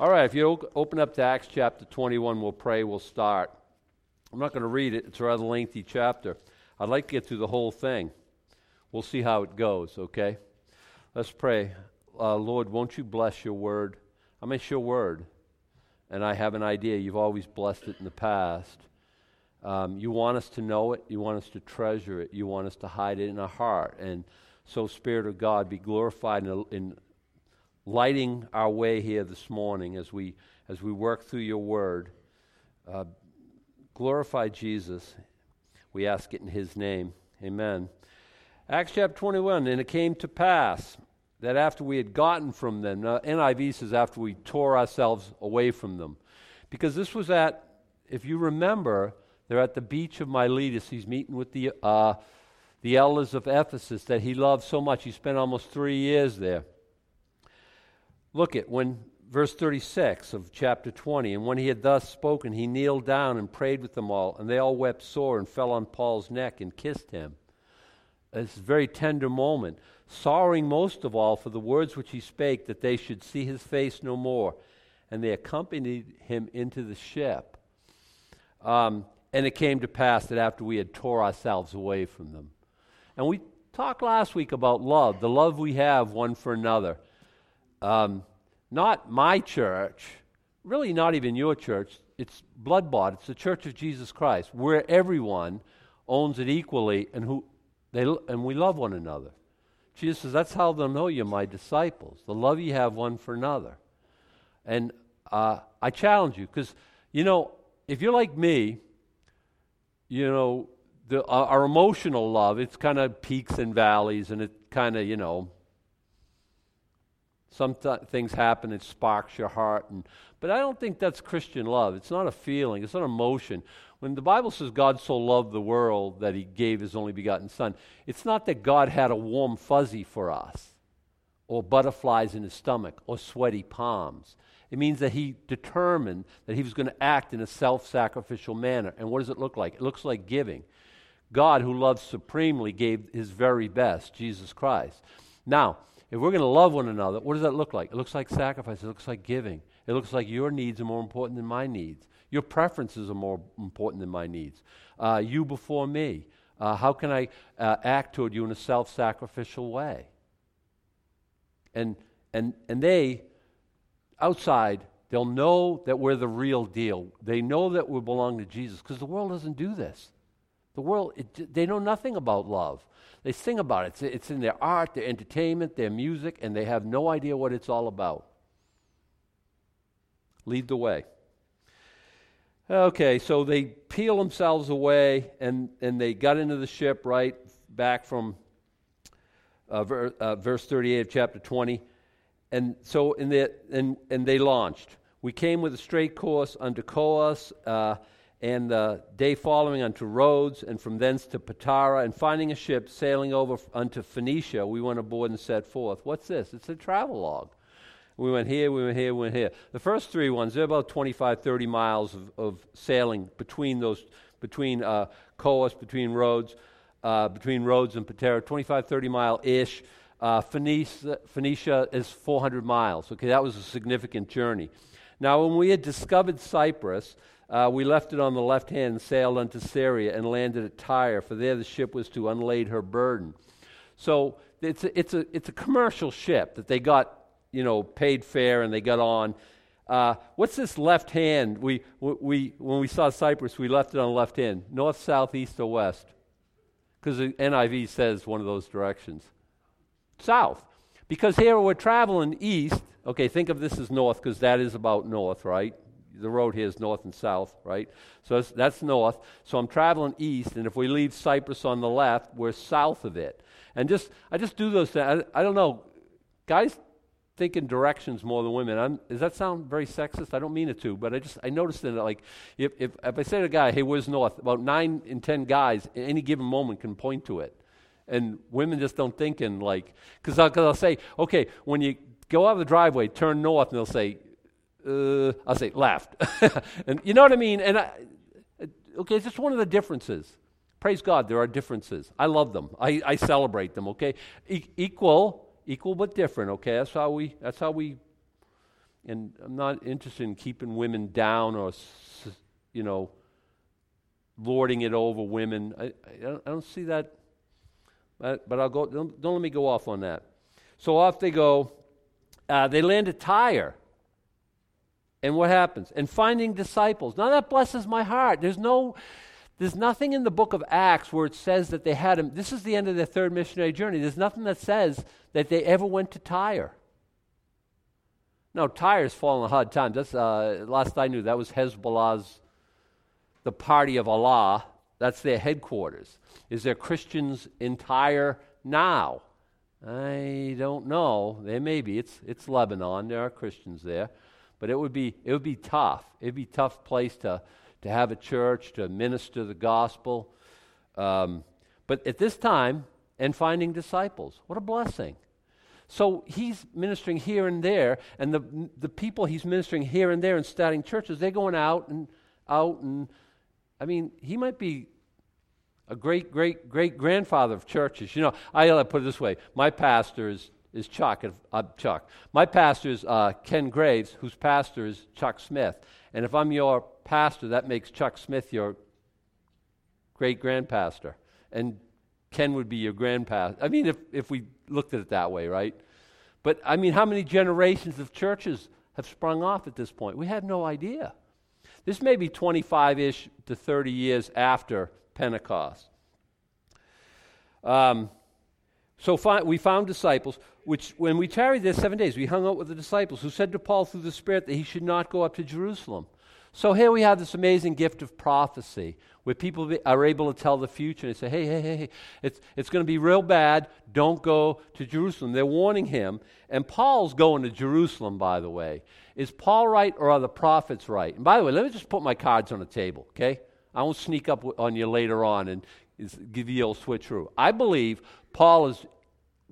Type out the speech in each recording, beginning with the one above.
All right, if you open up to Acts chapter 21, we'll pray, we'll start. I'm not going to read it, it's a rather lengthy chapter. I'd like to get through the whole thing. We'll see how it goes, okay? Let's pray. Uh, Lord, won't you bless your word? I mean, it's your word. And I have an idea. You've always blessed it in the past. Um, you want us to know it. You want us to treasure it. You want us to hide it in our heart. And so, Spirit of God, be glorified in, in lighting our way here this morning as we, as we work through your word. Uh, glorify Jesus. We ask it in his name. Amen. Acts chapter 21. And it came to pass that after we had gotten from them, uh, NIV says after we tore ourselves away from them, because this was at, if you remember, they're at the beach of Miletus. He's meeting with the, uh, the elders of Ephesus that he loved so much. He spent almost three years there. Look at when verse 36 of chapter 20. And when he had thus spoken, he kneeled down and prayed with them all, and they all wept sore and fell on Paul's neck and kissed him. It's a very tender moment, sorrowing most of all for the words which he spake, that they should see his face no more. And they accompanied him into the ship. Um, and it came to pass that after we had tore ourselves away from them. And we talked last week about love, the love we have one for another. Um, not my church, really not even your church. It's blood bought. It's the Church of Jesus Christ, where everyone owns it equally, and who they and we love one another. Jesus says, "That's how they'll know you're my disciples. The love you have one for another." And uh, I challenge you because you know if you're like me, you know the, uh, our emotional love. It's kind of peaks and valleys, and it kind of you know some th- things happen, it sparks your heart. And, but I don't think that's Christian love. It's not a feeling, it's not emotion. When the Bible says God so loved the world that he gave his only begotten Son, it's not that God had a warm fuzzy for us, or butterflies in his stomach, or sweaty palms. It means that he determined that he was going to act in a self sacrificial manner. And what does it look like? It looks like giving. God, who loves supremely, gave his very best, Jesus Christ. Now, if we're going to love one another, what does that look like? It looks like sacrifice. It looks like giving. It looks like your needs are more important than my needs. Your preferences are more important than my needs. Uh, you before me. Uh, how can I uh, act toward you in a self sacrificial way? And, and, and they, outside, they'll know that we're the real deal. They know that we belong to Jesus because the world doesn't do this. The world, it, they know nothing about love. They sing about it. It's, it's in their art, their entertainment, their music, and they have no idea what it's all about. Lead the way. Okay, so they peel themselves away and, and they got into the ship right back from uh, ver, uh, verse 38 of chapter 20. And so in the, and, and they launched. We came with a straight course unto Coos. Uh, and the day following unto Rhodes, and from thence to Patara, and finding a ship sailing over unto Phoenicia, we went aboard and set forth. What's this? It's a travel log. We went here, we went here, we went here. The first three ones, they're about 25, 30 miles of, of sailing between those, between uh, Coos, between Rhodes, uh, between Rhodes and Patara, 25, 30 mile ish. Uh, Phoenicia, Phoenicia is 400 miles. Okay, that was a significant journey. Now, when we had discovered Cyprus, uh, we left it on the left hand and sailed unto Syria and landed at Tyre, for there the ship was to unlade her burden. So it's a, it's a, it's a commercial ship that they got, you know, paid fare and they got on. Uh, what's this left hand? We, we, when we saw Cyprus, we left it on the left hand. North, south, east, or west? Because the NIV says one of those directions. South. Because here we're traveling east. Okay, think of this as north because that is about north, right? The road here is north and south, right? So that's, that's, north. So I'm traveling east, and if we leave Cyprus on the left, we're south of it. And just I just do those things. I, I don't know, guys think in directions more than women. I'm, does that sound very sexist? I don't mean it to, but I just I noticed that like if, if if I say to a guy, "Hey, where's north?" About nine in ten guys at any given moment can point to it, and women just don't think in like because I'll, I'll say, "Okay, when you go out of the driveway, turn north," and they'll say, uh, I'll say left. and you know what I mean? And I, okay, it's just one of the differences. Praise God, there are differences. I love them. I, I celebrate them. Okay, e- equal, equal but different. Okay, that's how we. That's how we and I'm not interested in keeping women down or, you know, lording it over women. I, I, don't, I don't see that. But, but I'll go, don't, don't, let me go off on that. So off they go. Uh, they land at Tyre. And what happens? And finding disciples. Now that blesses my heart. There's no, there's nothing in the book of Acts where it says that they had him. This is the end of their third missionary journey. There's nothing that says that they ever went to Tyre. No, Tyre's fallen a hard time. That's uh, last I knew. That was Hezbollah's, the party of Allah. That's their headquarters. Is there Christians in Tyre now? I don't know. There may be. It's it's Lebanon. There are Christians there, but it would be it would be tough. It'd be tough place to to have a church to minister the gospel. Um, but at this time, and finding disciples, what a blessing! So he's ministering here and there, and the, the people he's ministering here and there and starting churches, they're going out and out. And I mean, he might be a great, great, great grandfather of churches. You know, I put it this way my pastor is, is Chuck, uh, Chuck. My pastor is uh, Ken Graves, whose pastor is Chuck Smith. And if I'm your pastor, that makes Chuck Smith your great grandpastor. And Ken would be your grandpastor. I mean, if, if we looked at it that way, right? But I mean, how many generations of churches have sprung off at this point? We have no idea. This may be 25 ish to 30 years after Pentecost. Um, so fi- we found disciples, which when we tarried there seven days, we hung out with the disciples who said to Paul through the Spirit that he should not go up to Jerusalem. So here we have this amazing gift of prophecy where people are able to tell the future and say, hey, hey, hey, hey it's, it's going to be real bad. Don't go to Jerusalem. They're warning him. And Paul's going to Jerusalem, by the way. Is Paul right or are the prophets right? And by the way, let me just put my cards on the table, okay? I won't sneak up on you later on and give you a switcheroo. I believe Paul is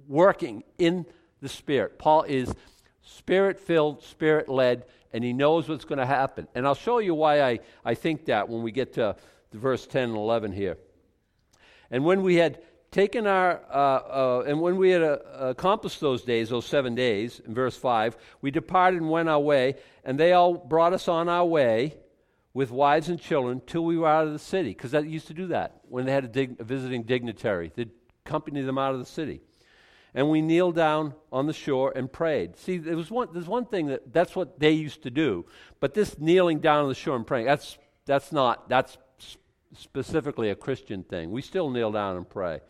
working in the Spirit. Paul is spirit filled, spirit led, and he knows what's going to happen. And I'll show you why I, I think that when we get to verse 10 and 11 here. And when we had taken our, uh, uh, and when we had uh, accomplished those days, those seven days, in verse 5, we departed and went our way, and they all brought us on our way with wives and children till we were out of the city. Because that used to do that when they had a, dig- a visiting dignitary. They'd accompany them out of the city and we kneeled down on the shore and prayed. See, there was one, there's one thing that that's what they used to do, but this kneeling down on the shore and praying, that's, that's not, that's specifically a Christian thing. We still kneel down and pray.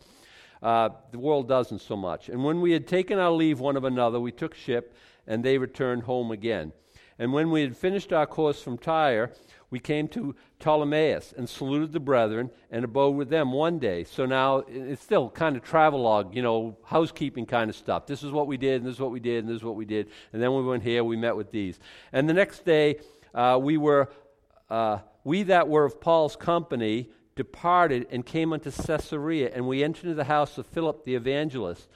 Uh, the world doesn't so much. And when we had taken our leave one of another, we took ship, and they returned home again. And when we had finished our course from Tyre, we came to Ptolemais and saluted the brethren and abode with them one day. So now it's still kind of travelogue, you know, housekeeping kind of stuff. This is what we did, and this is what we did, and this is what we did. And then we went here, we met with these. And the next day, uh, we were, uh, we that were of Paul's company departed and came unto Caesarea, and we entered into the house of Philip the evangelist,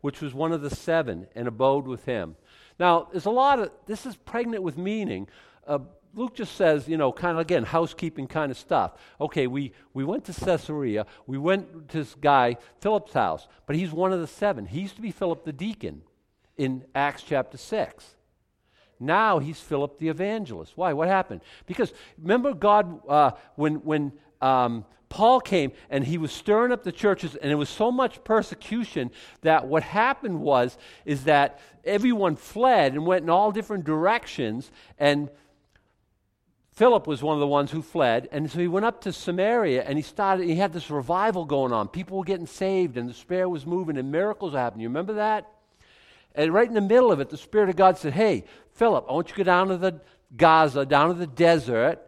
which was one of the seven, and abode with him. Now, there's a lot of, this is pregnant with meaning. Uh, Luke just says, you know, kind of again, housekeeping kind of stuff. Okay, we, we went to Caesarea. We went to this guy, Philip's house, but he's one of the seven. He used to be Philip the deacon in Acts chapter 6. Now he's Philip the evangelist. Why? What happened? Because remember, God, uh, when, when um, Paul came and he was stirring up the churches, and it was so much persecution that what happened was is that everyone fled and went in all different directions, and Philip was one of the ones who fled, and so he went up to Samaria and he started, he had this revival going on. People were getting saved, and the Spirit was moving, and miracles were happening. You remember that? And right in the middle of it, the Spirit of God said, Hey, Philip, I want you to go down to the Gaza, down to the desert.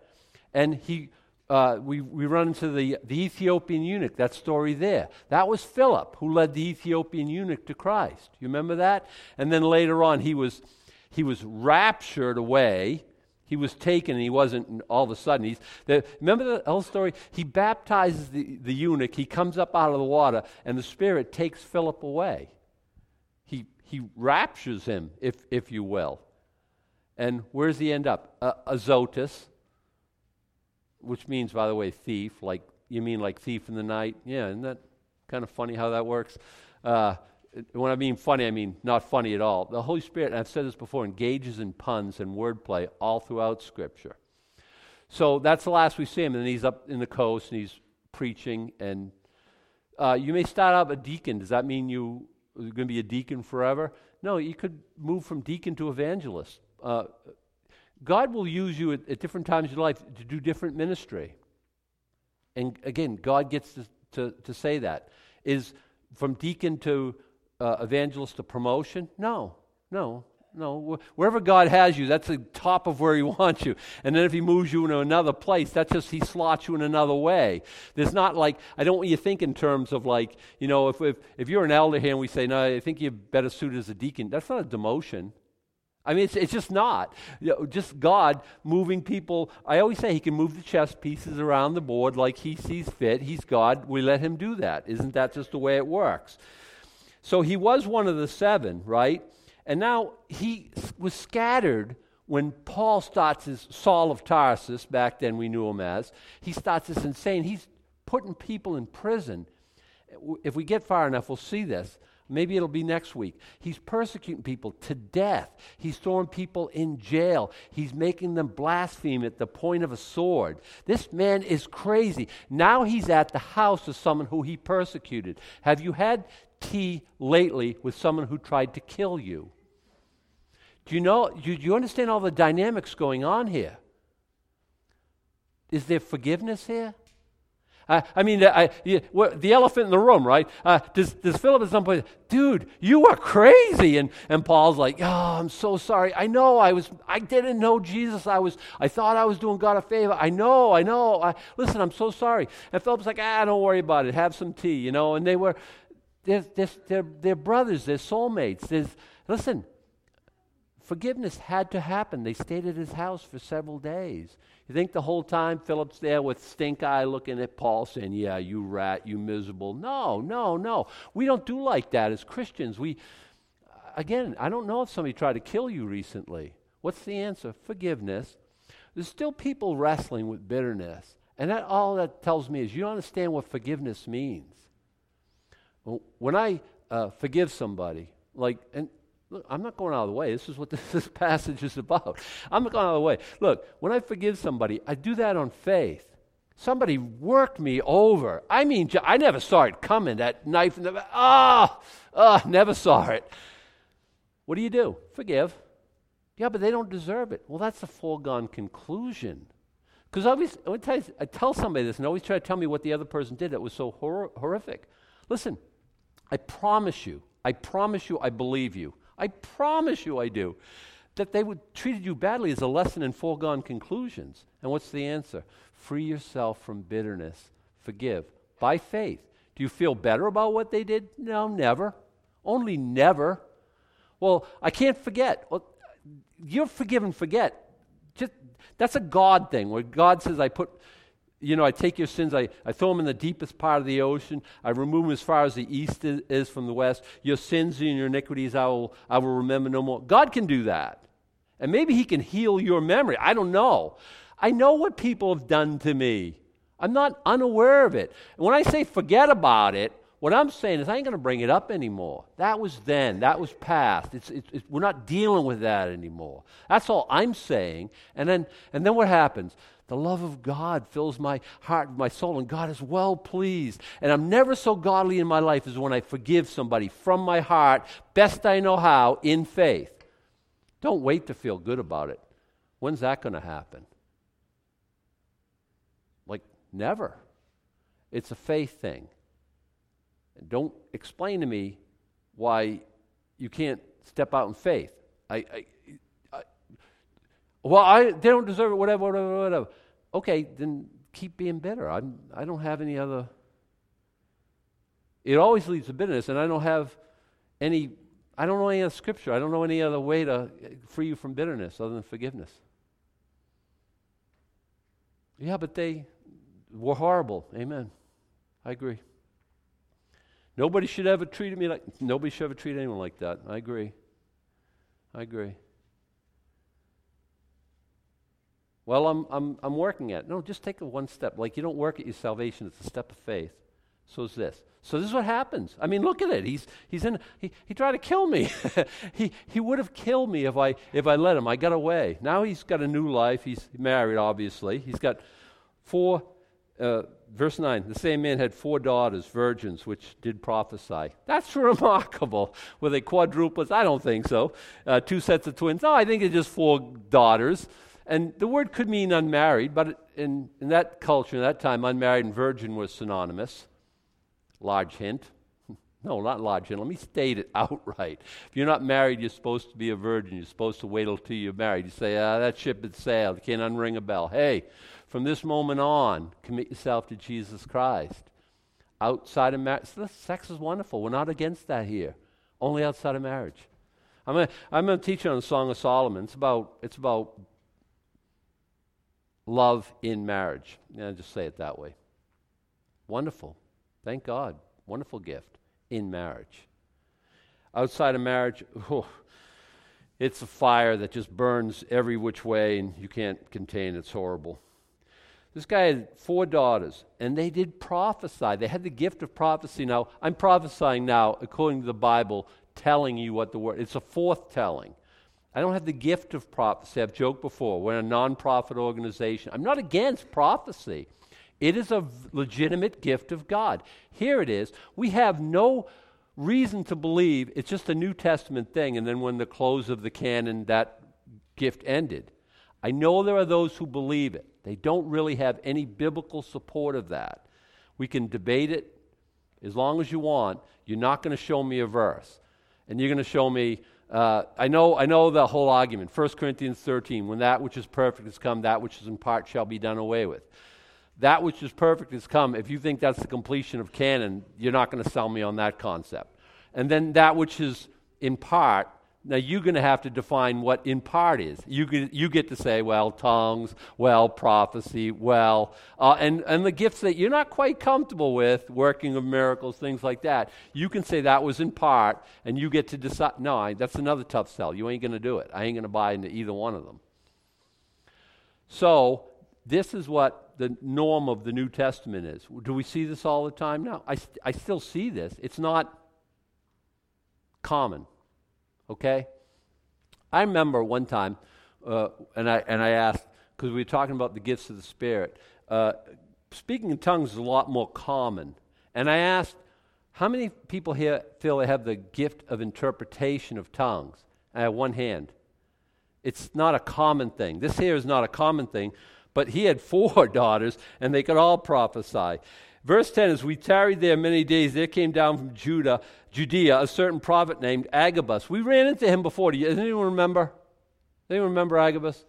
And he, uh, we, we run into the, the Ethiopian eunuch, that story there. That was Philip who led the Ethiopian eunuch to Christ. You remember that? And then later on, he was, he was raptured away he was taken and he wasn't all of a sudden. He's, the, remember the whole story? He baptizes the, the eunuch. He comes up out of the water, and the Spirit takes Philip away. He, he raptures him, if, if you will. And where does he end up? Uh, Azotus, which means, by the way, thief. Like you mean like thief in the night? Yeah, isn't that kind of funny how that works? Uh, when I mean funny, I mean not funny at all. The Holy Spirit, I've said this before, engages in puns and wordplay all throughout Scripture. So that's the last we see him, and he's up in the coast and he's preaching. And uh, you may start out a deacon. Does that mean you are going to be a deacon forever? No, you could move from deacon to evangelist. Uh, God will use you at, at, different times in your life to do different ministry. And again, God gets to, to, to say that. Is from deacon to uh, evangelist to promotion? No, no, no. Wherever God has you, that's the top of where He wants you. And then if He moves you into another place, that's just He slots you in another way. There's not like, I don't want you to think in terms of like, you know, if, if, if you're an elder here and we say, no, I think you're better suited as a deacon, that's not a demotion. I mean, it's, it's just not. You know, just God moving people. I always say He can move the chess pieces around the board like He sees fit. He's God. We let Him do that. Isn't that just the way it works? So He was one of the seven, right? And now He was scattered when Paul starts his Saul of Tarsus, back then we knew him as, he starts this insane. He's putting people in prison. If we get far enough, we'll see this. Maybe it'll be next week. He's persecuting people to death. He's throwing people in jail. He's making them blaspheme at the point of a sword. This man is crazy. Now he's at the house of someone who he persecuted. Have you had tea lately with someone who tried to kill you? Do you know, do you understand all the dynamics going on here? Is there forgiveness here? I, I mean, I, the elephant in the room, right? Uh, does, does Philip at some point, dude, you are crazy? And, and Paul's like, oh, I'm so sorry. I know I was, I didn't know Jesus. I was, I thought I was doing God a favor. I know, I know. I, listen, I'm so sorry. And Philip's like, ah, don't worry about it. Have some tea, you know. And they were, they're, they're, they're, they're brothers. They're soulmates. There's, listen, forgiveness had to happen. They stayed at his house for several days. You think the whole time Philip's there with stink eye looking at Paul saying, Yeah, you rat, you miserable. No, no, no. We don't do like that as Christians. We, again, I don't know if somebody tried to kill you recently. What's the answer? Forgiveness. There's still people wrestling with bitterness. And that all that tells me is you don't understand what forgiveness means. When I uh, forgive somebody, like, and Look, I'm not going out of the way. This is what this, this passage is about. I'm not going out of the way. Look, when I forgive somebody, I do that on faith. Somebody worked me over. I mean, I never saw it coming, that knife in the ah, oh, oh, never saw it. What do you do? Forgive. Yeah, but they don't deserve it. Well, that's a foregone conclusion. Because I, I tell somebody this and always try to tell me what the other person did that was so hor- horrific. Listen, I promise you, I promise you, I believe you. I promise you I do. That they would treated you badly is a lesson in foregone conclusions. And what's the answer? Free yourself from bitterness. Forgive by faith. Do you feel better about what they did? No, never. Only never. Well, I can't forget. Well, you're and forget. Just, that's a God thing where God says, I put you know, I take your sins, I, I throw them in the deepest part of the ocean, I remove them as far as the east is, is from the west. Your sins and your iniquities I will, I will remember no more. God can do that. And maybe He can heal your memory. I don't know. I know what people have done to me. I'm not unaware of it. And when I say forget about it, what I'm saying is I ain't going to bring it up anymore. That was then. That was past. It's, it's, it's, we're not dealing with that anymore. That's all I'm saying. And then, and then what happens? The love of God fills my heart, my soul, and God is well pleased. And I'm never so godly in my life as when I forgive somebody from my heart, best I know how, in faith. Don't wait to feel good about it. When's that going to happen? Like, never. It's a faith thing. And don't explain to me why you can't step out in faith. I, I well, I, they don't deserve it, whatever, whatever, whatever. Okay, then keep being bitter. I'm, I don't have any other. It always leads to bitterness, and I don't have any. I don't know any other scripture. I don't know any other way to uh, free you from bitterness other than forgiveness. Yeah, but they were horrible. Amen. I agree. Nobody should ever treat me like nobody should ever treat anyone like that. I agree. I agree. Well, I'm, I'm, I'm working at it. No, just take it one step. Like you don't work at your salvation, it's a step of faith. So is this. So this is what happens. I mean, look at it. He's, he's in, he, he tried to kill me. he, he would have killed me if I, if I let him. I got away. Now he's got a new life. He's married, obviously. He's got four, uh, verse 9, the same man had four daughters, virgins, which did prophesy. That's remarkable. Were they quadruplets? I don't think so. Uh, two sets of twins? No, I think it's just four daughters. And the word could mean unmarried, but in, in that culture, in that time, unmarried and virgin was synonymous. Large hint. No, not large hint. Let me state it outright. If you're not married, you're supposed to be a virgin. You're supposed to wait until you're married. You say, ah, that ship has sailed. You can't unring a bell. Hey, from this moment on, commit yourself to Jesus Christ. Outside of marriage, sex is wonderful. We're not against that here. Only outside of marriage. I'm I'm a teacher on the Song of Solomon. It's about, it's about love in marriage. Yeah, just say it that way. Wonderful. Thank God. Wonderful gift in marriage. Outside of marriage, oh, it's a fire that just burns every which way and you can't contain it. It's horrible. This guy had four daughters, and they did prophesy. They had the gift of prophecy. Now, I'm prophesying now according to the Bible, telling you what the word. It's a forth telling. I don't have the gift of prophecy. I've joked before. We're a nonprofit organization. I'm not against prophecy. It is a legitimate gift of God. Here it is. We have no reason to believe it's just a New Testament thing, and then when the close of the canon, that gift ended. I know there are those who believe it. They don't really have any biblical support of that. We can debate it as long as you want. You're not going to show me a verse. And you're going to show me, uh, I, know, I know the whole argument. 1 Corinthians 13, when that which is perfect has come, that which is in part shall be done away with that which is perfect has come. If you think that's the completion of canon, you're not going to sell me on that concept. And then that which is in part, now you're going to have to define what in part is. You get, you get to say, well, tongues, well, prophecy, well, uh, and, and the gifts that you're not quite comfortable with, working of miracles, things like that. You can say that was in part, and you get to decide. No, I, that's another tough sell. You ain't going to do it. I ain't going to buy into either one of them. So, this is what the norm of the New Testament is. Do we see this all the time? No. I, I still see this. It's not common. Okay? I remember one time, uh, and, I, and I asked, because we were talking about the gifts of the Spirit, uh, speaking in tongues is a lot more common. And I asked, how many people here feel they have the gift of interpretation of tongues? I have one hand. It's not a common thing. This here is not a common thing, but he had four daughters, and they could all prophesy. Verse 10 As we tarried there many days, there came down from Judah, Judea, a certain prophet named Agabus. We ran into him before. Does anyone remember? Anyone remember Agabus?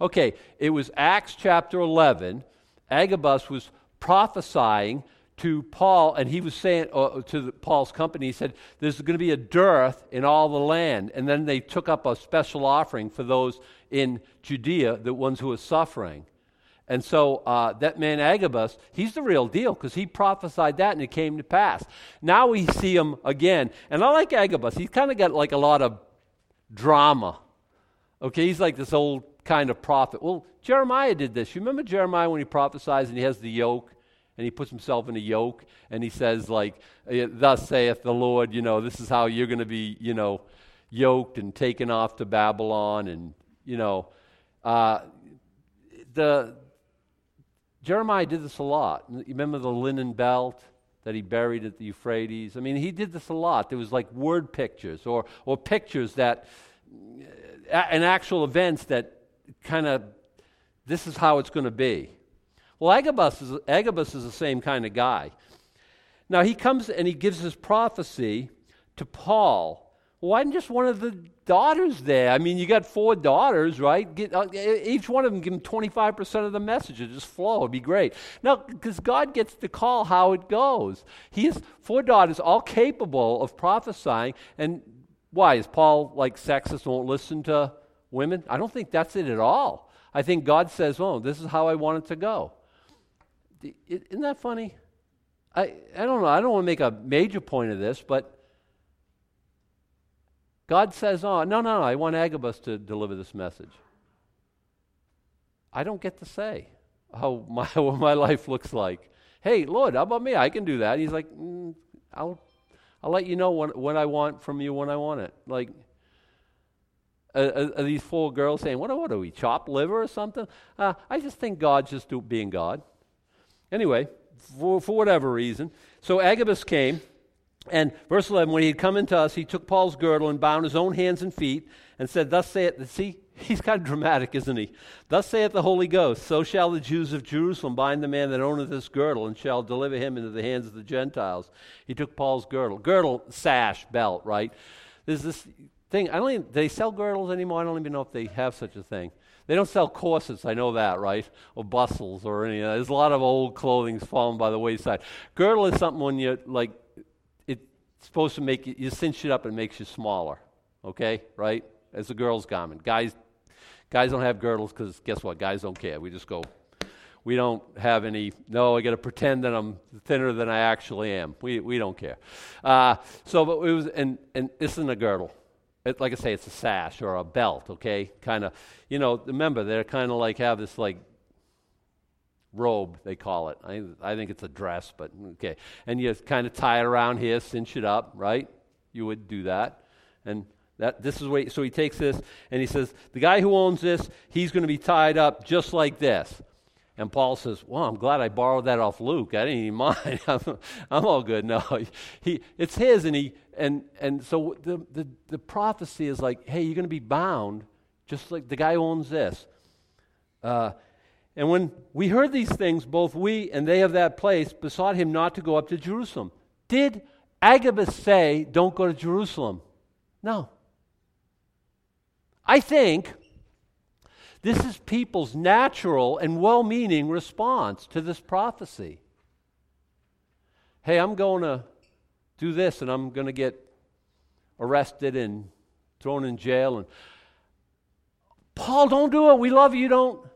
Okay, it was Acts chapter 11. Agabus was prophesying to Paul, and he was saying uh, to the, Paul's company, he said, There's going to be a dearth in all the land. And then they took up a special offering for those in Judea, the ones who were suffering. And so uh, that man Agabus, he's the real deal because he prophesied that and it came to pass. Now we see him again. And I like Agabus. He's kind of got like a lot of drama. Okay, he's like this old kind of prophet. Well, Jeremiah did this. You remember Jeremiah when he prophesies and he has the yoke and he puts himself in a yoke and he says, like, thus saith the Lord, you know, this is how you're going to be, you know, yoked and taken off to Babylon and, you know, uh, the Jeremiah did this a lot. You remember the linen belt that he buried at the Euphrates? I mean, he did this a lot. There was like word pictures or, or pictures that, uh, and actual events that kind of, this is how it's going to be. Well, Agabus is, Agabus is the same kind of guy. Now, he comes and he gives his prophecy to Paul why didn't just one of the daughters there? I mean, you got four daughters, right? Get, uh, each one of them give them 25% of the message. It just flow. It'd be great. Now, because God gets to call how it goes. He has four daughters, all capable of prophesying. And why? Is Paul like sexist, won't listen to women? I don't think that's it at all. I think God says, oh, this is how I want it to go. Isn't that funny? I, I don't know. I don't want to make a major point of this, but God says, Oh, no, no, no, I want Agabus to deliver this message. I don't get to say how my, what my life looks like. Hey, Lord, how about me? I can do that. He's like, mm, I'll, I'll let you know what, what I want from you when I want it. Like, are, are these four girls saying, what, what are we, chopped liver or something? Uh, I just think God's just do, being God. Anyway, for, for whatever reason. So Agabus came, and verse 11, when he had come into us, he took Paul's girdle and bound his own hands and feet and said, Thus saith, see, he's kind of dramatic, isn't he? Thus saith the Holy Ghost, so shall the Jews of Jerusalem bind the man that owneth this girdle and shall deliver him into the hands of the Gentiles. He took Paul's girdle. Girdle, sash, belt, right? There's this thing. I don't even, they sell girdles anymore? I don't even know if they have such a thing. They don't sell corsets, I know that, right? Or bustles or any. There's a lot of old clothing falling by the wayside. Girdle is something when you like, it's supposed to make you, you cinch it up and it makes you smaller. Okay, right? As a girl's garment. Guys, guys don't have girdles because guess what? Guys don't care. We just go. We don't have any. No, I got to pretend that I'm thinner than I actually am. We we don't care. Uh, so, but it was, and and this isn't a girdle it, like I say, it's a sash or a belt, okay? Kind of, you know, remember, they're kind of like have this like robe, they call it. I, I think it's a dress, but okay. And you kind of tie it around here, cinch it up, right? You would do that. And that, this is what, so he takes this and he says, the guy who owns this, he's going to be tied up just like this. And Paul says, Well, I'm glad I borrowed that off Luke. I didn't even mind. I'm, I'm all good. No, he, it's his, and he and and so the, the, the prophecy is like, hey, you're going to be bound, just like the guy who owns this. Uh, and when we heard these things, both we and they of that place besought him not to go up to Jerusalem. Did Agabus say, Don't go to Jerusalem? No. I think this is people's natural and well meaning response to this prophecy. Hey, I'm going to do this and I'm going to get arrested and thrown in jail. And Paul, don't do it. We love you. Don't.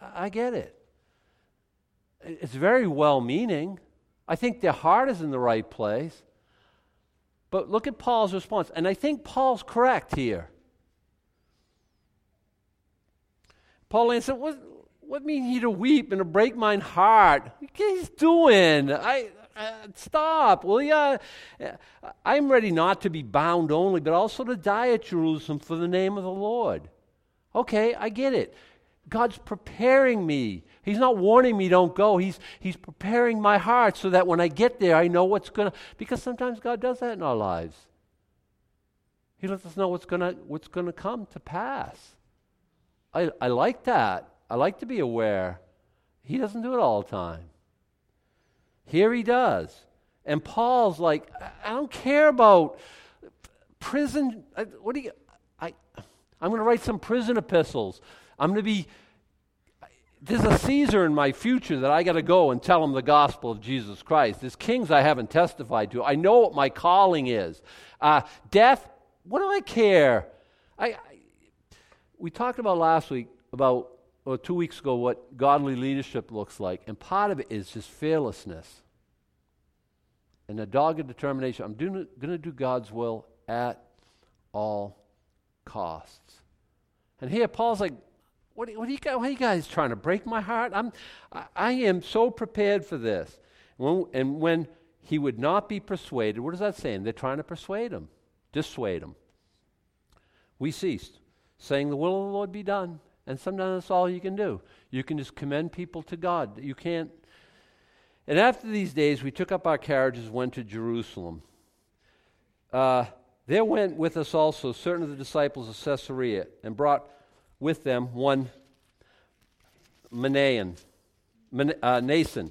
I get it. It's very well meaning. I think their heart is in the right place. But look at Paul's response. And I think Paul's correct here. Paul answered, What, what mean he to weep and to break mine heart? What he's doing? I, uh, stop, will you? I'm ready not to be bound only, but also to die at Jerusalem for the name of the Lord. Okay, I get it. God's preparing me. He's not warning me don't go. He's, he's preparing my heart so that when I get there, I know what's going to. Because sometimes God does that in our lives. He lets us know what's going what's to come to pass. I, I like that. I like to be aware. He doesn't do it all the time. Here he does. And Paul's like, I don't care about prison. What do you, I, I'm going to write some prison epistles. I'm going to be, there's a Caesar in my future that I got to go and tell him the gospel of Jesus Christ. There's kings I haven't testified to. I know what my calling is. Uh, death, what do I care? I, we talked about last week about or two weeks ago what godly leadership looks like, and part of it is just fearlessness and a dogged determination. I'm going to do God's will at all costs. And here Paul's like, what, what, are you, what are you guys trying to break my heart? I'm, I, I am so prepared for this. When, and when he would not be persuaded, what is that saying? They're trying to persuade him, dissuade him. We ceased saying, The will of the Lord be done. And sometimes that's all you can do. You can just commend people to God. You can't. And after these days, we took up our carriages, went to Jerusalem. Uh, there went with us also certain of the disciples of Caesarea, and brought with them one Manaen, Man, uh, Nason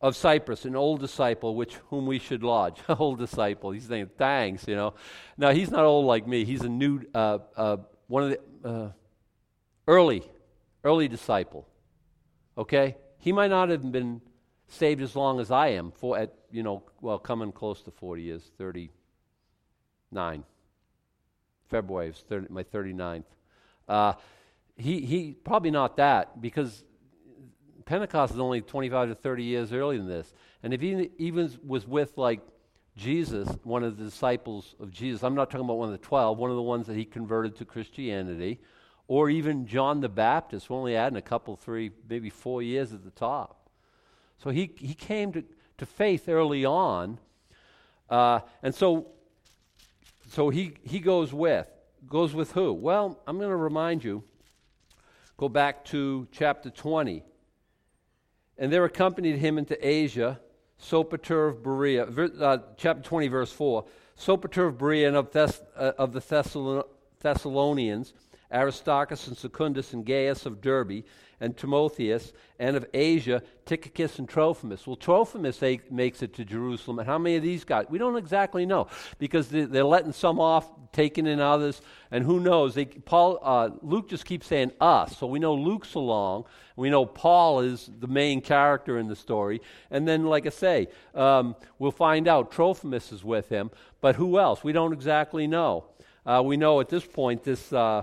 of Cyprus, an old disciple, which whom we should lodge. old disciple. He's saying thanks, you know. Now he's not old like me. He's a new uh, uh one of the uh, early, early disciple. Okay? He might not have been saved as long as I am, for at, you know, well, coming close to 40 years, 39. February is 30, my 39th. Uh, he, he, probably not that, because Pentecost is only 25 to 30 years earlier than this. And if he even was with, like, Jesus, one of the disciples of Jesus, I'm not talking about one of the 12, one of the ones that he converted to Christianity, or even John the Baptist, we're only adding a couple, three, maybe four years at the top. So he, he came to, to faith early on. Uh, and so, so he, he goes with. Goes with who? Well, I'm going to remind you. Go back to chapter 20. And there accompanied him into Asia Sopater of Berea, uh, chapter 20, verse 4. Sopater of Berea and of, Thess- uh, of the Thessalon- Thessalonians, Aristarchus and Secundus and Gaius of Derbe, and Timotheus, and of Asia, Tychicus and Trophimus. Well, Trophimus makes it to Jerusalem. And how many of these guys? We don't exactly know because they're letting some off, taking in others, and who knows? They, Paul, uh, Luke just keeps saying us, so we know Luke's along. We know Paul is the main character in the story. And then, like I say, um, we'll find out Trophimus is with him, but who else? We don't exactly know. Uh, we know at this point this uh,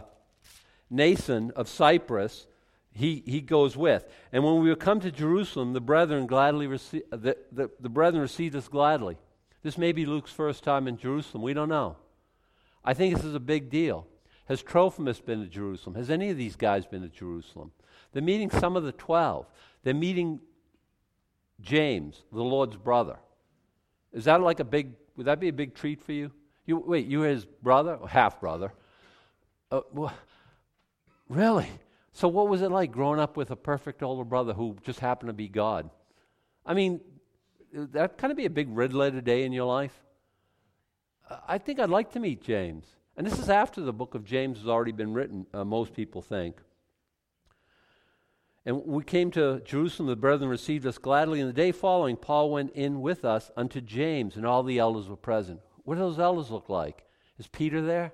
Mnason of Cyprus he, he goes with. And when we come to Jerusalem, the brethren gladly rece- the, the, the brethren received us gladly. This may be Luke's first time in Jerusalem. We don't know. I think this is a big deal. Has Trophimus been to Jerusalem? Has any of these guys been to Jerusalem? They're meeting some of the twelve. They're meeting James, the Lord's brother. Is that like a big, would that be a big treat for you? You Wait, you his brother? Half brother. Uh, well, really? So, what was it like growing up with a perfect older brother who just happened to be God? I mean, that kind of be a big red letter day in your life. I think I'd like to meet James. And this is after the book of James has already been written, uh, most people think. And we came to Jerusalem, the brethren received us gladly. And the day following, Paul went in with us unto James, and all the elders were present. What do those elders look like? Is Peter there?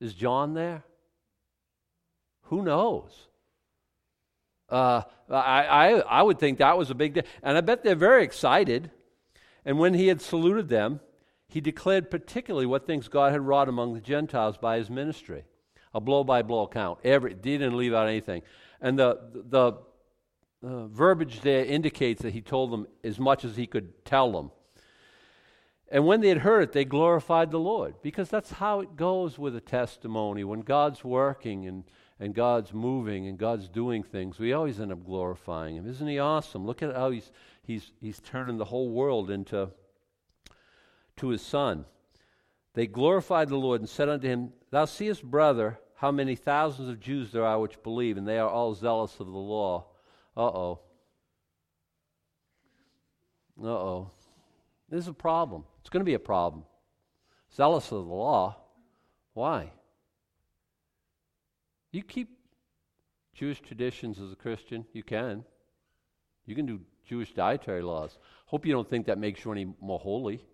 Is John there? Who knows? Uh, I, I, I would think that was a big deal. And I bet they're very excited. And when he had saluted them, he declared particularly what things God had wrought among the Gentiles by his ministry. A blow by blow account. Every, he didn't leave out anything. And the, the uh, verbiage there indicates that he told them as much as he could tell them. And when they had heard it, they glorified the Lord. Because that's how it goes with a testimony. When God's working and and God's moving and God's doing things, we always end up glorifying Him. Isn't He awesome? Look at how He's, he's, he's turning the whole world into to His Son. They glorified the Lord and said unto Him, Thou seest, brother, how many thousands of Jews there are which believe, and they are all zealous of the law. Uh oh. Uh oh. This is a problem. It's going to be a problem. Zealous of the law. Why? You keep Jewish traditions as a Christian, you can. You can do Jewish dietary laws. Hope you don't think that makes you any more holy.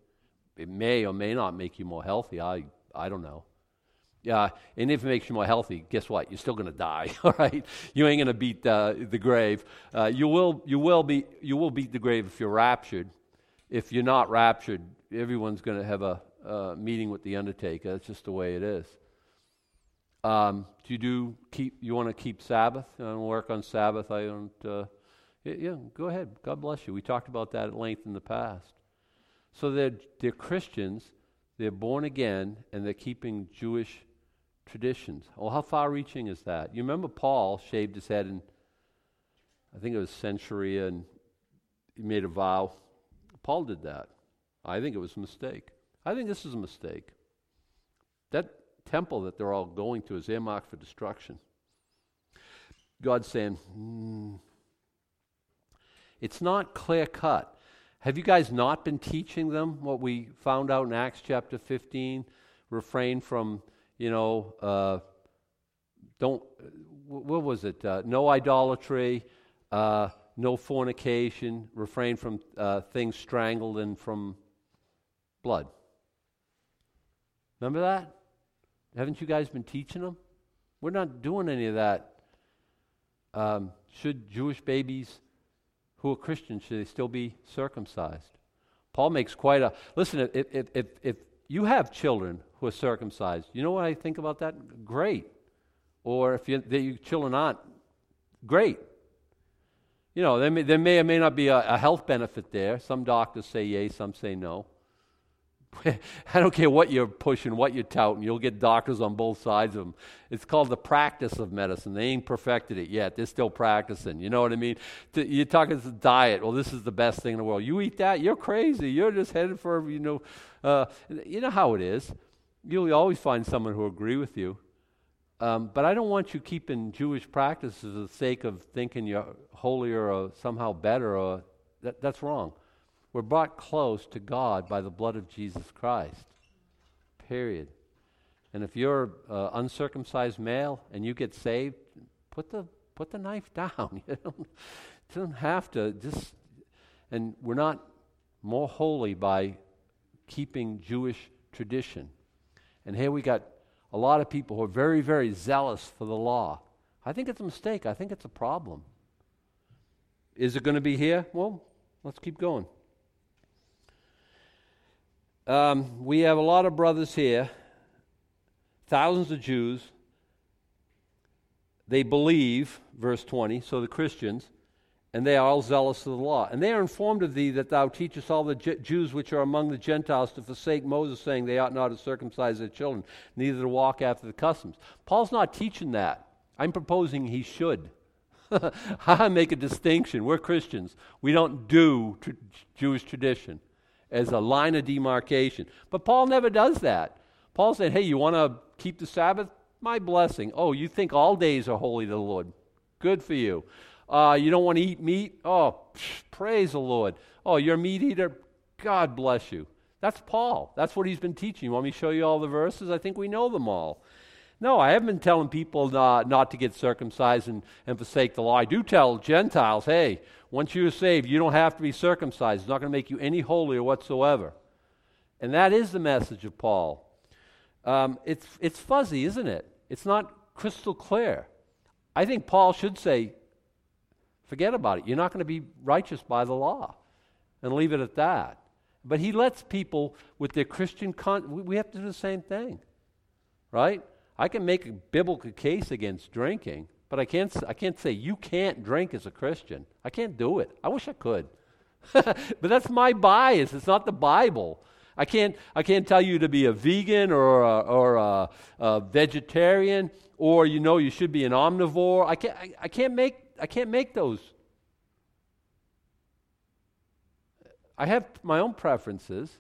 It may or may not make you more healthy. I, I don't know. Yeah, and if it makes you more healthy, guess what? You're still going to die. All right, you ain't going to beat uh, the grave. Uh, you will, you will be, you will beat the grave if you're raptured. If you're not raptured, everyone's going to have a uh, meeting with the undertaker. That's just the way it is. Um, do you do keep? You want to keep Sabbath and work on Sabbath? I don't. Uh, yeah, go ahead. God bless you. We talked about that at length in the past. So they're they're Christians. They're born again, and they're keeping Jewish traditions. Well, how far-reaching is that? You remember Paul shaved his head, and I think it was Cenchrea, and he made a vow. Paul did that. I think it was a mistake. I think this is a mistake. That temple that they're all going to is earmarked for destruction. God's saying, mm, it's not clear cut. Have you guys not been teaching them what we found out in Acts chapter 15? Refrain from, you know, uh, don't, what was it? Uh, no idolatry, uh, no fornication, refrain from uh, things strangled and from blood. Remember that? Haven't you guys been teaching them? We're not doing any of that. Um, should Jewish babies who are Christians, should they still be circumcised? Paul makes quite a listen. If, if, if, if you have children who are circumcised, you know what I think about that? Great. Or if you, your children aren't, great. You know, there may, there may or may not be a, a health benefit there. Some doctors say yay, some say no. I don't care what you're pushing, what you're touting, you'll get doctors on both sides of them. It's called the practice of medicine. They ain't perfected it yet. They're still practicing. You know what I mean? You're talking the diet. Well, this is the best thing in the world. You eat that, you're crazy. You're just headed for, you know, uh, you know how it is. You'll always find someone who agree with you. Um, but I don't want you keeping Jewish practices for the sake of thinking you're holier or somehow better. Or that, that's wrong. We're brought close to God by the blood of Jesus Christ. Period. And if you're uh, uncircumcised male and you get saved, put the put the knife down. you don't, don't have to just. And we're not more holy by keeping Jewish tradition. And here we got a lot of people who are very, very zealous for the law. I think it's a mistake. I think it's a problem. Is it going to be here? Well, let's keep going. Um, we have a lot of brothers here, thousands of Jews. They believe, verse 20, so the Christians, and they are all zealous of the law. And they are informed of thee that thou teachest all the Jews which are among the Gentiles to forsake Moses, saying they ought not to circumcise their children, neither to walk after the customs. Paul's not teaching that. I'm proposing he should. I make a distinction. We're Christians. We don't do tr- Jewish tradition as a line of demarcation. But Paul never does that. Paul said, hey, you want to keep the Sabbath? My blessing. Oh, you think all days are holy to the Lord. Good for you. Uh, you don't want to eat meat? Oh, praise the Lord. Oh, you're a meat eater? God bless you. That's Paul. That's what he's been teaching. You want me to show you all the verses? I think we know them all. No, I haven't been telling people not, not to get circumcised and, and forsake the law. I do tell Gentiles, hey, once you're saved, you don't have to be circumcised. It's not going to make you any holier whatsoever. And that is the message of Paul. Um, it's, it's fuzzy, isn't it? It's not crystal clear. I think Paul should say, forget about it. You're not going to be righteous by the law. And leave it at that. But he lets people with their Christian con- we have to do the same thing. Right? I can make a biblical case against drinking, but I can't, I can't say you can't drink as a Christian. I can't do it. I wish I could. but that's my bias. It's not the Bible. I can't, I can't tell you to be a vegan or a, or a, a vegetarian or you know you should be an omnivore. I can't, I, I, can't make, I can't make those. I have my own preferences,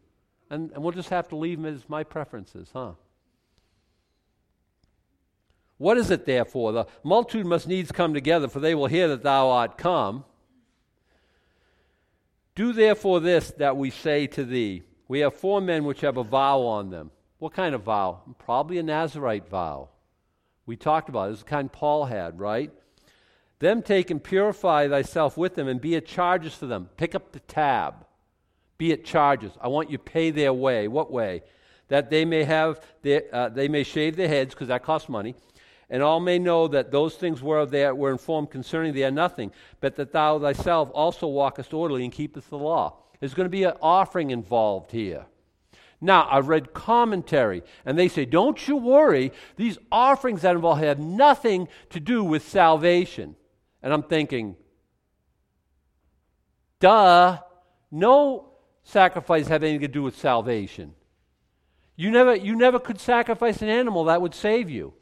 and, and we'll just have to leave them as my preferences, huh? What is it therefore? The multitude must needs come together, for they will hear that thou art come. Do therefore this that we say to thee. We have four men which have a vow on them. What kind of vow? Probably a Nazarite vow. We talked about it. This is the kind Paul had, right? Them take and purify thyself with them and be at charges for them. Pick up the tab. Be at charges. I want you to pay their way. What way? That they may have their, uh, they may shave their heads because that costs money and all may know that those things whereof they were informed concerning thee are nothing, but that thou thyself also walkest orderly and keepest the law. There's going to be an offering involved here. Now, I've read commentary, and they say, don't you worry, these offerings that involve have nothing to do with salvation. And I'm thinking, duh, no sacrifice have anything to do with salvation. You never, you never could sacrifice an animal that would save you.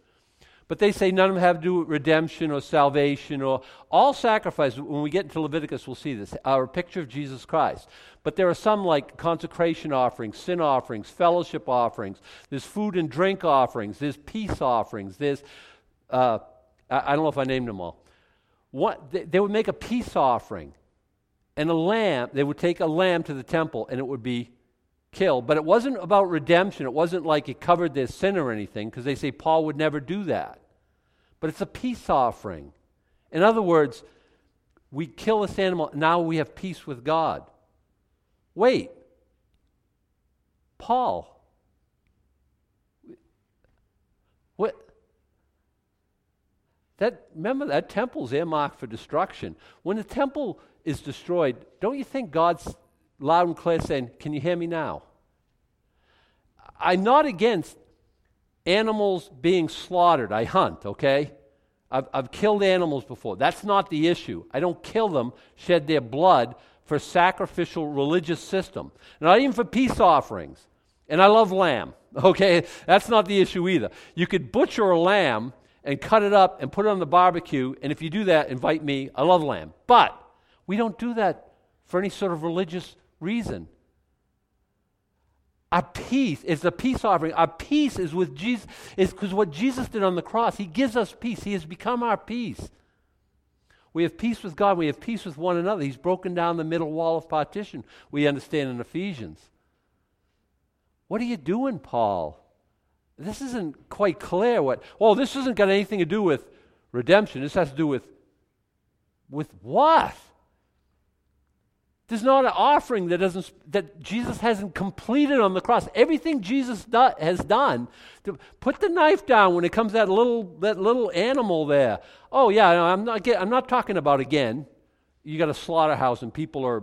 But they say none of them have to do with redemption or salvation or all sacrifice. When we get into Leviticus, we'll see this, our picture of Jesus Christ. But there are some like consecration offerings, sin offerings, fellowship offerings. There's food and drink offerings. There's peace offerings. There's, uh, I, don't know if I named them all. What, they, they would make a peace offering and a lamb. They would take a lamb to the temple and it would be killed. But it wasn't about redemption. It wasn't like it covered their sin or anything, because they say Paul would never do that. But it's a peace offering. In other words, we kill this animal, now we have peace with God. Wait. Paul. What? That, remember, that temple's earmarked for destruction. When the temple is destroyed, don't you think God's loud and clear saying, Can you hear me now? I'm not against animals being slaughtered. I hunt, okay? I've, I've killed animals before. That's not the issue. I don't kill them, shed their blood for sacrificial religious system, not even for peace offerings. And I love lamb, okay? That's not the issue either. You could butcher a lamb and cut it up and put it on the barbecue, and if you do that, invite me. I love lamb. But we don't do that for any sort of religious reason. Our peace is a peace offering. Our peace is with Jesus, is because what Jesus did on the cross. He gives us peace. He has become our peace. We have peace with God. We have peace with one another. He's broken down the middle wall of partition, we understand in Ephesians. What are you doing, Paul? This isn't quite clear what, oh, this hasn't got anything to do with redemption. This has to do with, with what? There's not an offering that doesn't that Jesus hasn't completed on the cross. Everything Jesus do, has done. To put the knife down when it comes that little that little animal there. Oh yeah, no, I'm not I'm not talking about again. You got a slaughterhouse and people are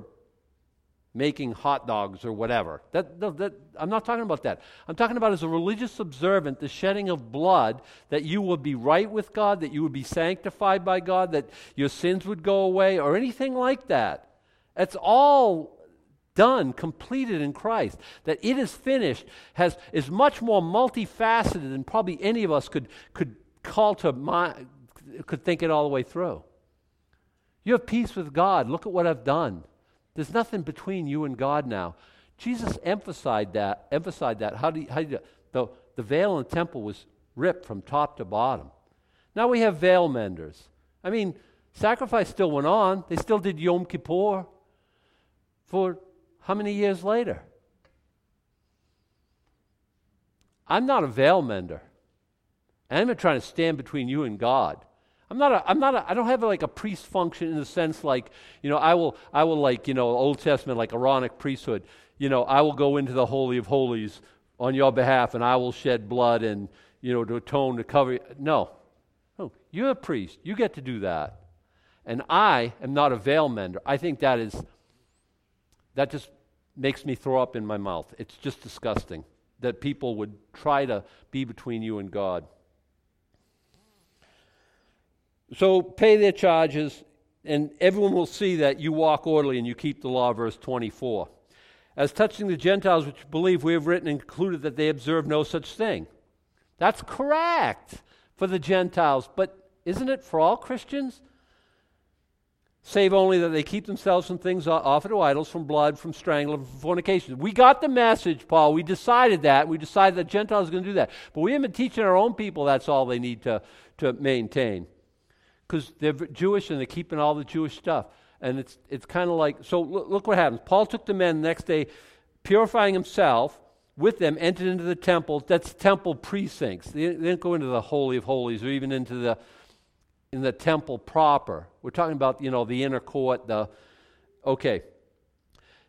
making hot dogs or whatever. That, that, I'm not talking about that. I'm talking about as a religious observant, the shedding of blood, that you would be right with God, that you would be sanctified by God, that your sins would go away, or anything like that. It's all done, completed in Christ. That it is finished has, is much more multifaceted than probably any of us could, could call to mind, could think it all the way through. You have peace with God. Look at what I've done. There's nothing between you and God now. Jesus emphasized that. Emphasized that. How do you, how do you, the, the veil in the temple was ripped from top to bottom. Now we have veil menders. I mean, sacrifice still went on. They still did Yom Kippur for how many years later? I'm not a veil mender. I'm not trying to stand between you and God. I'm not a, I'm not a, I don't have like a priest function in the sense like, you know, I will, I will like, you know, Old Testament, like Aaronic priesthood. You know, I will go into the Holy of Holies on your behalf and I will shed blood and, you know, to atone, to cover. No. No. You're a priest. You get to do that. And I am not a veil mender. I think that is that just makes me throw up in my mouth. It's just disgusting that people would try to be between you and God. So pay their charges, and everyone will see that you walk orderly and you keep the law, verse 24. As touching the Gentiles which believe, we have written and concluded that they observe no such thing. That's correct for the Gentiles, but isn't it for all Christians? Save only that they keep themselves from things offered to idols, from blood, from strangling, from fornication. We got the message, Paul. We decided that. We decided that Gentiles are going to do that. But we have been teaching our own people that's all they need to, to maintain. Because they're Jewish and they're keeping all the Jewish stuff. And it's, it's kind of like, so look, look what happens. Paul took the men the next day, purifying himself with them, entered into the temple. That's temple precincts. They, they didn't go into the Holy of Holies or even into the in the temple proper. We're talking about, you know, the inner court, the okay.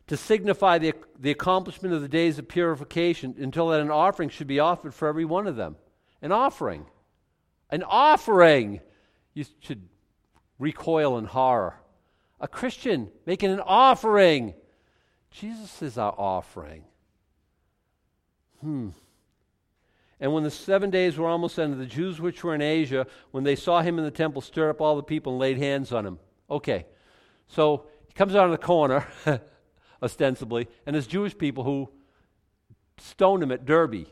To signify the, the accomplishment of the days of purification until that an offering should be offered for every one of them. An offering. An offering. You should recoil in horror. A Christian making an offering. Jesus is our offering. Hmm. And when the seven days were almost ended, the Jews which were in Asia, when they saw him in the temple, stirred up all the people and laid hands on him. Okay, so he comes out of the corner, ostensibly, and there's Jewish people who stoned him at Derbe,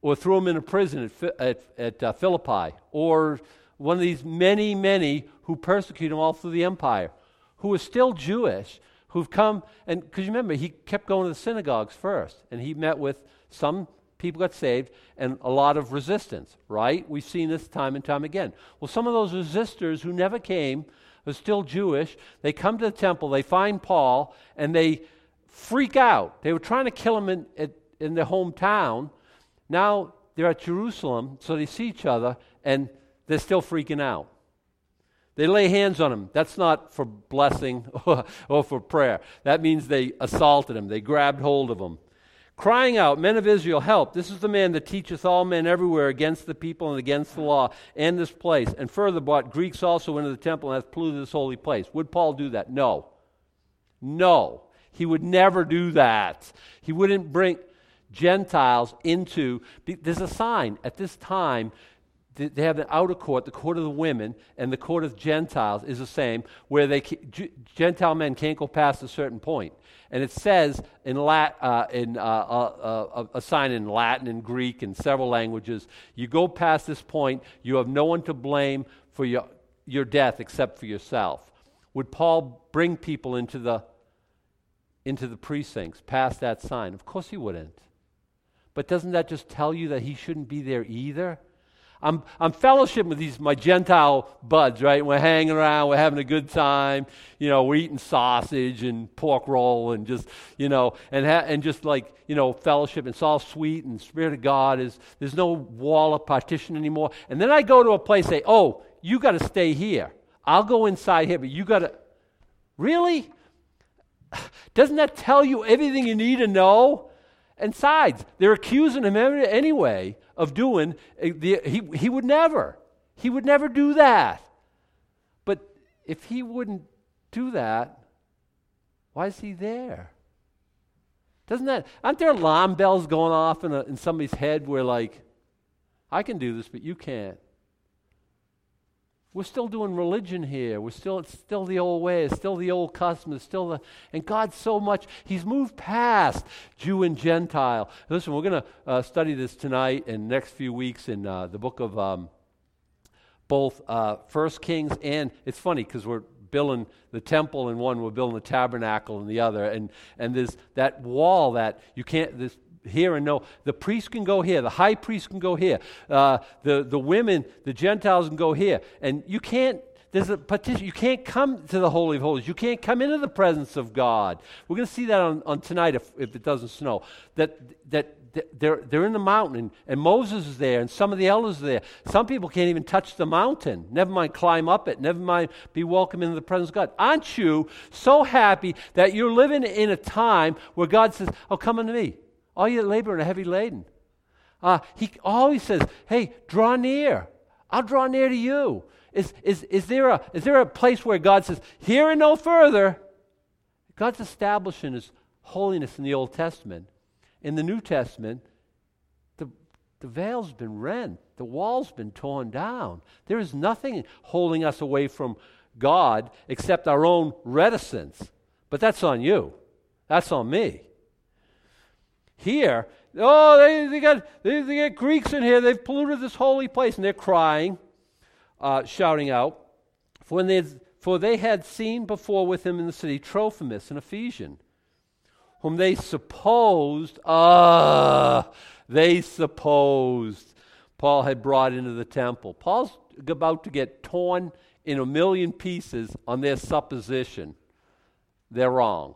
or threw him in a prison at, at, at uh, Philippi, or one of these many, many who persecuted him all through the empire, who are still Jewish, who've come, and because you remember, he kept going to the synagogues first, and he met with some people got saved and a lot of resistance, right? We've seen this time and time again. Well, some of those resistors who never came are still Jewish. They come to the temple, they find Paul, and they freak out. They were trying to kill him in, in, in their hometown. Now they're at Jerusalem, so they see each other, and they're still freaking out. They lay hands on him. That's not for blessing or, or for prayer. That means they assaulted him, they grabbed hold of him crying out, Men of Israel, help. This is the man that teacheth all men everywhere against the people and against the law and this place. And further brought Greeks also into the temple and hath polluted this holy place. Would Paul do that? No. No. He would never do that. He wouldn't bring Gentiles into. There's a sign at this time. they have the outer court, the court of the women, and the court of Gentiles is the same, where they Gentile men can't go past a certain point. And it says in, Lat, uh, in uh, uh, uh, a sign in Latin and Greek and several languages, you go past this point, you have no one to blame for your, your death except for yourself. Would Paul bring people into the, into the precincts past that sign? Of course he wouldn't. But doesn't that just tell you that he shouldn't be there either? I'm, I'm fellowshipping with these my Gentile buds, right? We're hanging around, we're having a good time. You know, we're eating sausage and pork roll and just, you know, and ha- and just like you know, fellowship. It's all sweet and Spirit of God is. There's no wall of partition anymore. And then I go to a place, say, oh, you got to stay here. I'll go inside here, but you got to. Really? Doesn't that tell you everything you need to know? And sides, they're accusing him anyway of doing. Eh, he, he would never. He would never do that. But if he wouldn't do that, why is he there? Doesn't that, aren't there alarm bells going off in, a, in somebody's head where, like, I can do this, but you can't? We're still doing religion here. We're still, it's still the old way. It's still the old custom. It's still the, and God so much, He's moved past Jew and Gentile. Listen, we're going to uh, study this tonight and next few weeks in uh, the book of um, both uh, First Kings and, it's funny because we're building the temple in one, we're building the tabernacle in the other. And, and there's that wall that you can't, this here and no. The priest can go here. The high priest can go here. Uh, the, the women, the Gentiles can go here. And you can't, there's a petition. You can't come to the Holy of Holies. You can't come into the presence of God. We're going to see that on, on tonight if, if it doesn't snow. That, that they're, they're in the mountain, and Moses is there, and some of the elders are there. Some people can't even touch the mountain, never mind climb up it, never mind be welcome into the presence of God. Aren't you so happy that you're living in a time where God says, Oh, come unto me? All you labor and are heavy laden. Uh, he always says, hey, draw near. I'll draw near to you. Is, is, is, there a, is there a place where God says, here and no further? God's establishing his holiness in the Old Testament. In the New Testament, the, the veil's been rent, the wall's been torn down. There is nothing holding us away from God except our own reticence. But that's on you, that's on me. Here, oh, they, they, got, they, they got Greeks in here. They've polluted this holy place. And they're crying, uh, shouting out. For, when they, for they had seen before with him in the city Trophimus, an Ephesian, whom they supposed, ah, they supposed Paul had brought into the temple. Paul's about to get torn in a million pieces on their supposition. They're wrong.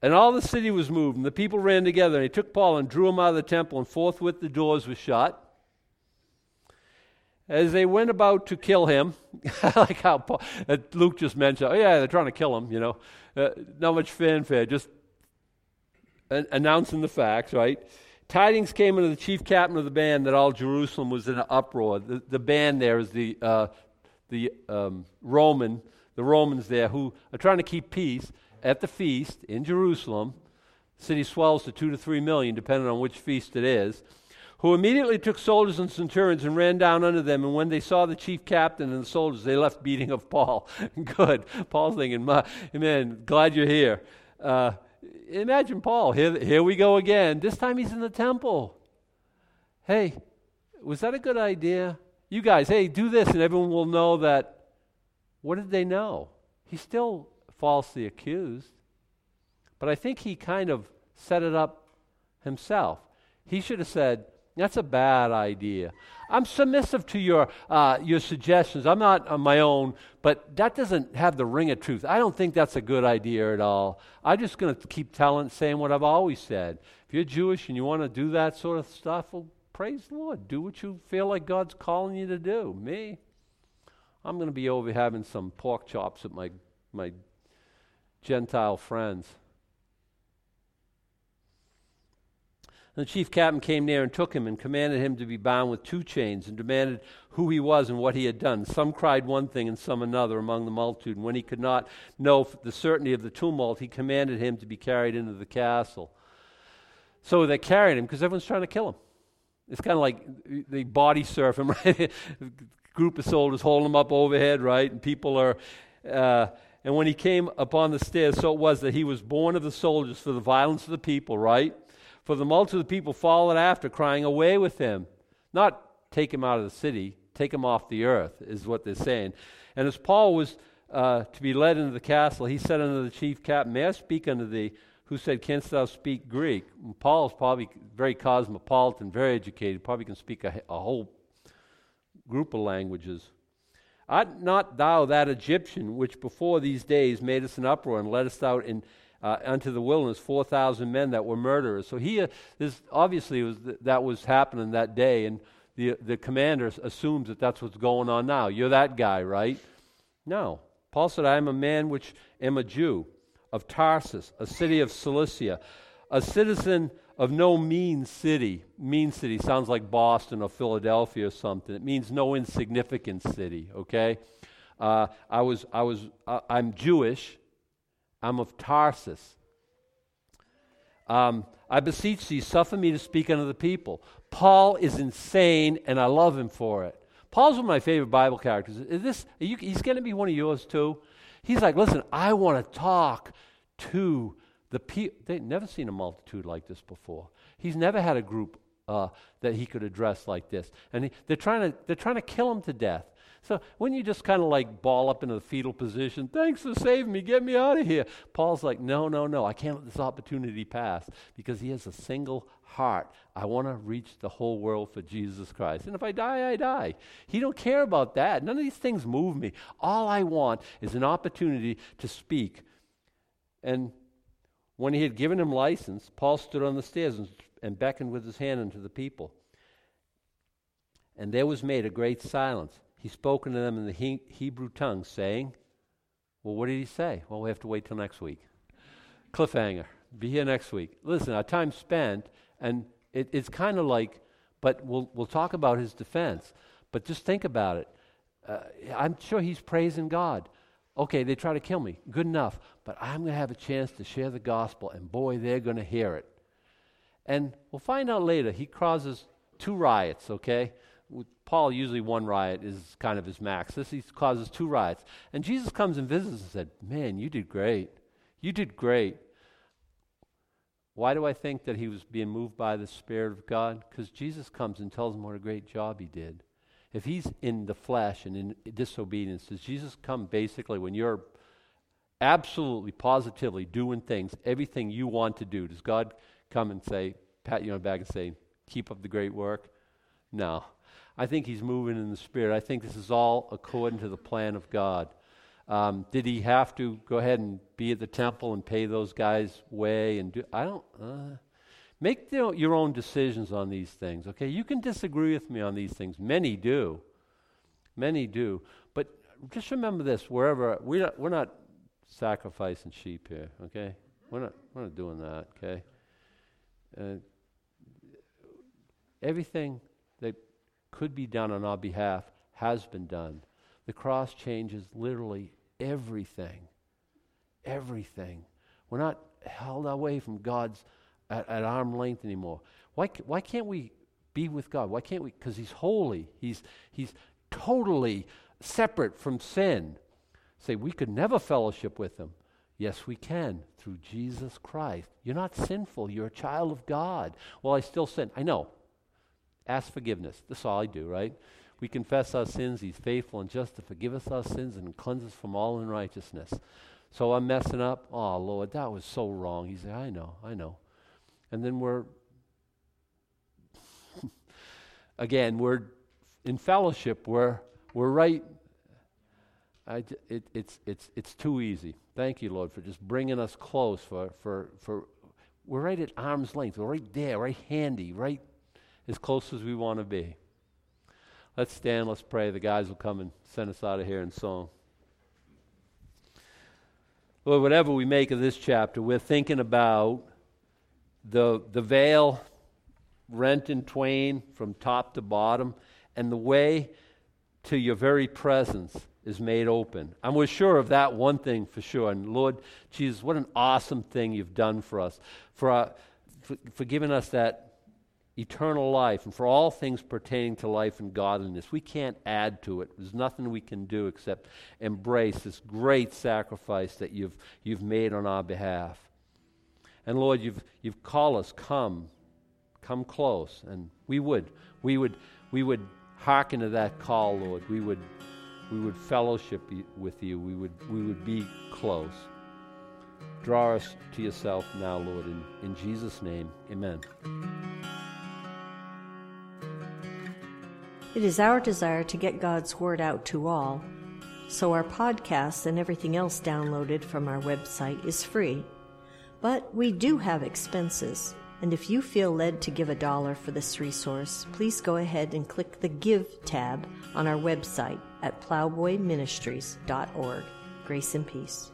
And all the city was moved, and the people ran together, and he took Paul and drew him out of the temple, and forthwith the doors were shut. As they went about to kill him, like how Paul, uh, Luke just mentioned, oh, yeah, they're trying to kill him, you know. Uh, not much fanfare, just an- announcing the facts, right? Tidings came into the chief captain of the band that all Jerusalem was in an uproar. The, the band there is the, uh, the um, Roman, the Romans there who are trying to keep peace at the feast in Jerusalem. The city swells to two to three million, depending on which feast it is. Who immediately took soldiers and centurions and ran down under them. And when they saw the chief captain and the soldiers, they left beating of Paul. Good. Paul's thinking, man, glad you're here. Uh, imagine Paul. Here, here we go again. This time he's in the temple. Hey, was that a good idea? You guys, hey, do this, and everyone will know that. What did they know? He's still falsely accused. But I think he kind of set it up himself. He should have said, That's a bad idea. I'm submissive to your, uh, your suggestions. I'm not on my own, but that doesn't have the ring of truth. I don't think that's a good idea at all. I'm just going to keep telling, saying what I've always said. If you're Jewish and you want to do that sort of stuff, well, praise the Lord. Do what you feel like God's calling you to do. Me, I'm going to be over having some pork chops at my, my Gentile friends. And the chief captain came near and took him and commanded him to be bound with two chains and demanded who he was and what he had done. Some cried one thing and some another among the multitude. And when he could not know the certainty of the tumult, he commanded him to be carried into the castle. So they carried him because everyone's trying to kill him. It's kind of like they body surf him, right? Group of soldiers holding him up overhead, right? And people are. Uh, and when he came upon the stairs, so it was that he was borne of the soldiers for the violence of the people, right? For the multitude of the people followed after, crying, Away with him. Not take him out of the city, take him off the earth, is what they're saying. And as Paul was uh, to be led into the castle, he said unto the chief captain, May I speak unto thee? Who said, Canst thou speak Greek? And Paul's probably very cosmopolitan, very educated, probably can speak a, a whole group of languages. Art not thou that Egyptian which before these days made us an uproar and led us out in, uh, unto the wilderness, 4,000 men that were murderers? So he, this obviously was th- that was happening that day, and the, the commander assumes that that's what's going on now. You're that guy, right? No. Paul said, I am a man which am a Jew of Tarsus, a city of Cilicia, a citizen of no mean city. Mean city sounds like Boston or Philadelphia or something. It means no insignificant city, okay? Uh, I was, I was, uh, I'm Jewish. I'm of Tarsus. Um, I beseech thee, suffer me to speak unto the people. Paul is insane, and I love him for it. Paul's one of my favorite Bible characters. Is this, you, he's going to be one of yours too. He's like, listen, I want to talk to the people. They've never seen a multitude like this before. He's never had a group uh, that he could address like this. And he, they're, trying to, they're trying to kill him to death. So when you just kind of like ball up into the fetal position, thanks for saving me, get me out of here. Paul's like, no, no, no, I can't let this opportunity pass because he has a single heart. I want to reach the whole world for Jesus Christ. And if I die, I die. He don't care about that. None of these things move me. All I want is an opportunity to speak. And when he had given him license, Paul stood on the stairs and, and beckoned with his hand unto the people. And there was made a great silence he spoke unto them in the he- Hebrew tongue, saying, Well, what did he say? Well, we have to wait till next week. Cliffhanger. Be here next week. Listen, our time spent, and it, it's kind of like, but we'll, we'll talk about his defense. But just think about it. Uh, I'm sure he's praising God. Okay, they try to kill me. Good enough. But I'm going to have a chance to share the gospel, and boy, they're going to hear it. And we'll find out later. He causes two riots, okay? Paul, usually one riot is kind of his max. This he causes two riots. And Jesus comes and visits and said, Man, you did great. You did great. Why do I think that he was being moved by the Spirit of God? Because Jesus comes and tells him what a great job he did. If he's in the flesh and in disobedience, does Jesus come basically when you're absolutely, positively doing things, everything you want to do? Does God come and say, pat you on the back and say, keep up the great work? No. I think he's moving in the Spirit. I think this is all according to the plan of God. Um, did he have to go ahead and be at the temple and pay those guys way and do? I don't. Uh, make the, your own decisions on these things. Okay, you can disagree with me on these things. Many do. Many do. But just remember this: wherever we're not, we're not sacrificing sheep here. Okay, we're not we're not doing that. Okay. Uh, everything that could be done on our behalf has been done. The cross changes literally everything. Everything. We're not held away from God's at, at arm length anymore. Why, why can't we be with God? Why can't we? Because He's holy. He's, he's totally separate from sin. Say, we could never fellowship with Him. Yes, we can through Jesus Christ. You're not sinful. You're a child of God. Well, I still sin. I know ask forgiveness. That's all I do, right? We confess our sins. He's faithful and just to forgive us our sins and cleanse us from all unrighteousness. So I'm messing up. Oh, Lord, that was so wrong. He said, I know, I know. And then we're, again, we're in fellowship. We're, we're right. I, it, it's, it's, it's too easy. Thank you, Lord, for just bringing us close. For, for, for we're right at arm's length. We're right there, right handy, right as close as we want to be. Let's stand, let's pray. The guys will come and send us out of here in song. Lord, whatever we make of this chapter, we're thinking about the, the veil rent in twain from top to bottom, and the way to your very presence is made open. And we're sure of that one thing for sure. And Lord Jesus, what an awesome thing you've done for us, for, our, uh, for, for giving us that eternal life and for all things pertaining to life and godliness. We can't add to it. There's nothing we can do except embrace this great sacrifice that you've, you've made on our behalf. And Lord, you've, you've called us, come, come close. And we would, we would, we would hearken to that call, Lord. We would, we would fellowship with you. We would, we would be close. Draw us to yourself now, Lord, in, in Jesus' name. Amen. It is our desire to get God's Word out to all, so our podcasts and everything else downloaded from our website is free. But we do have expenses, and if you feel led to give a dollar for this resource, please go ahead and click the Give tab on our website at plowboyministries.org. Grace and peace.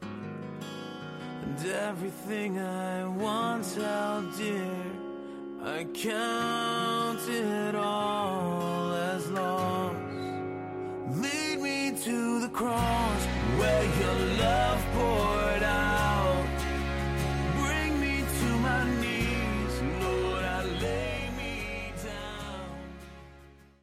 And everything I once oh held dear I count it all as lost. Lead me to the cross where your love.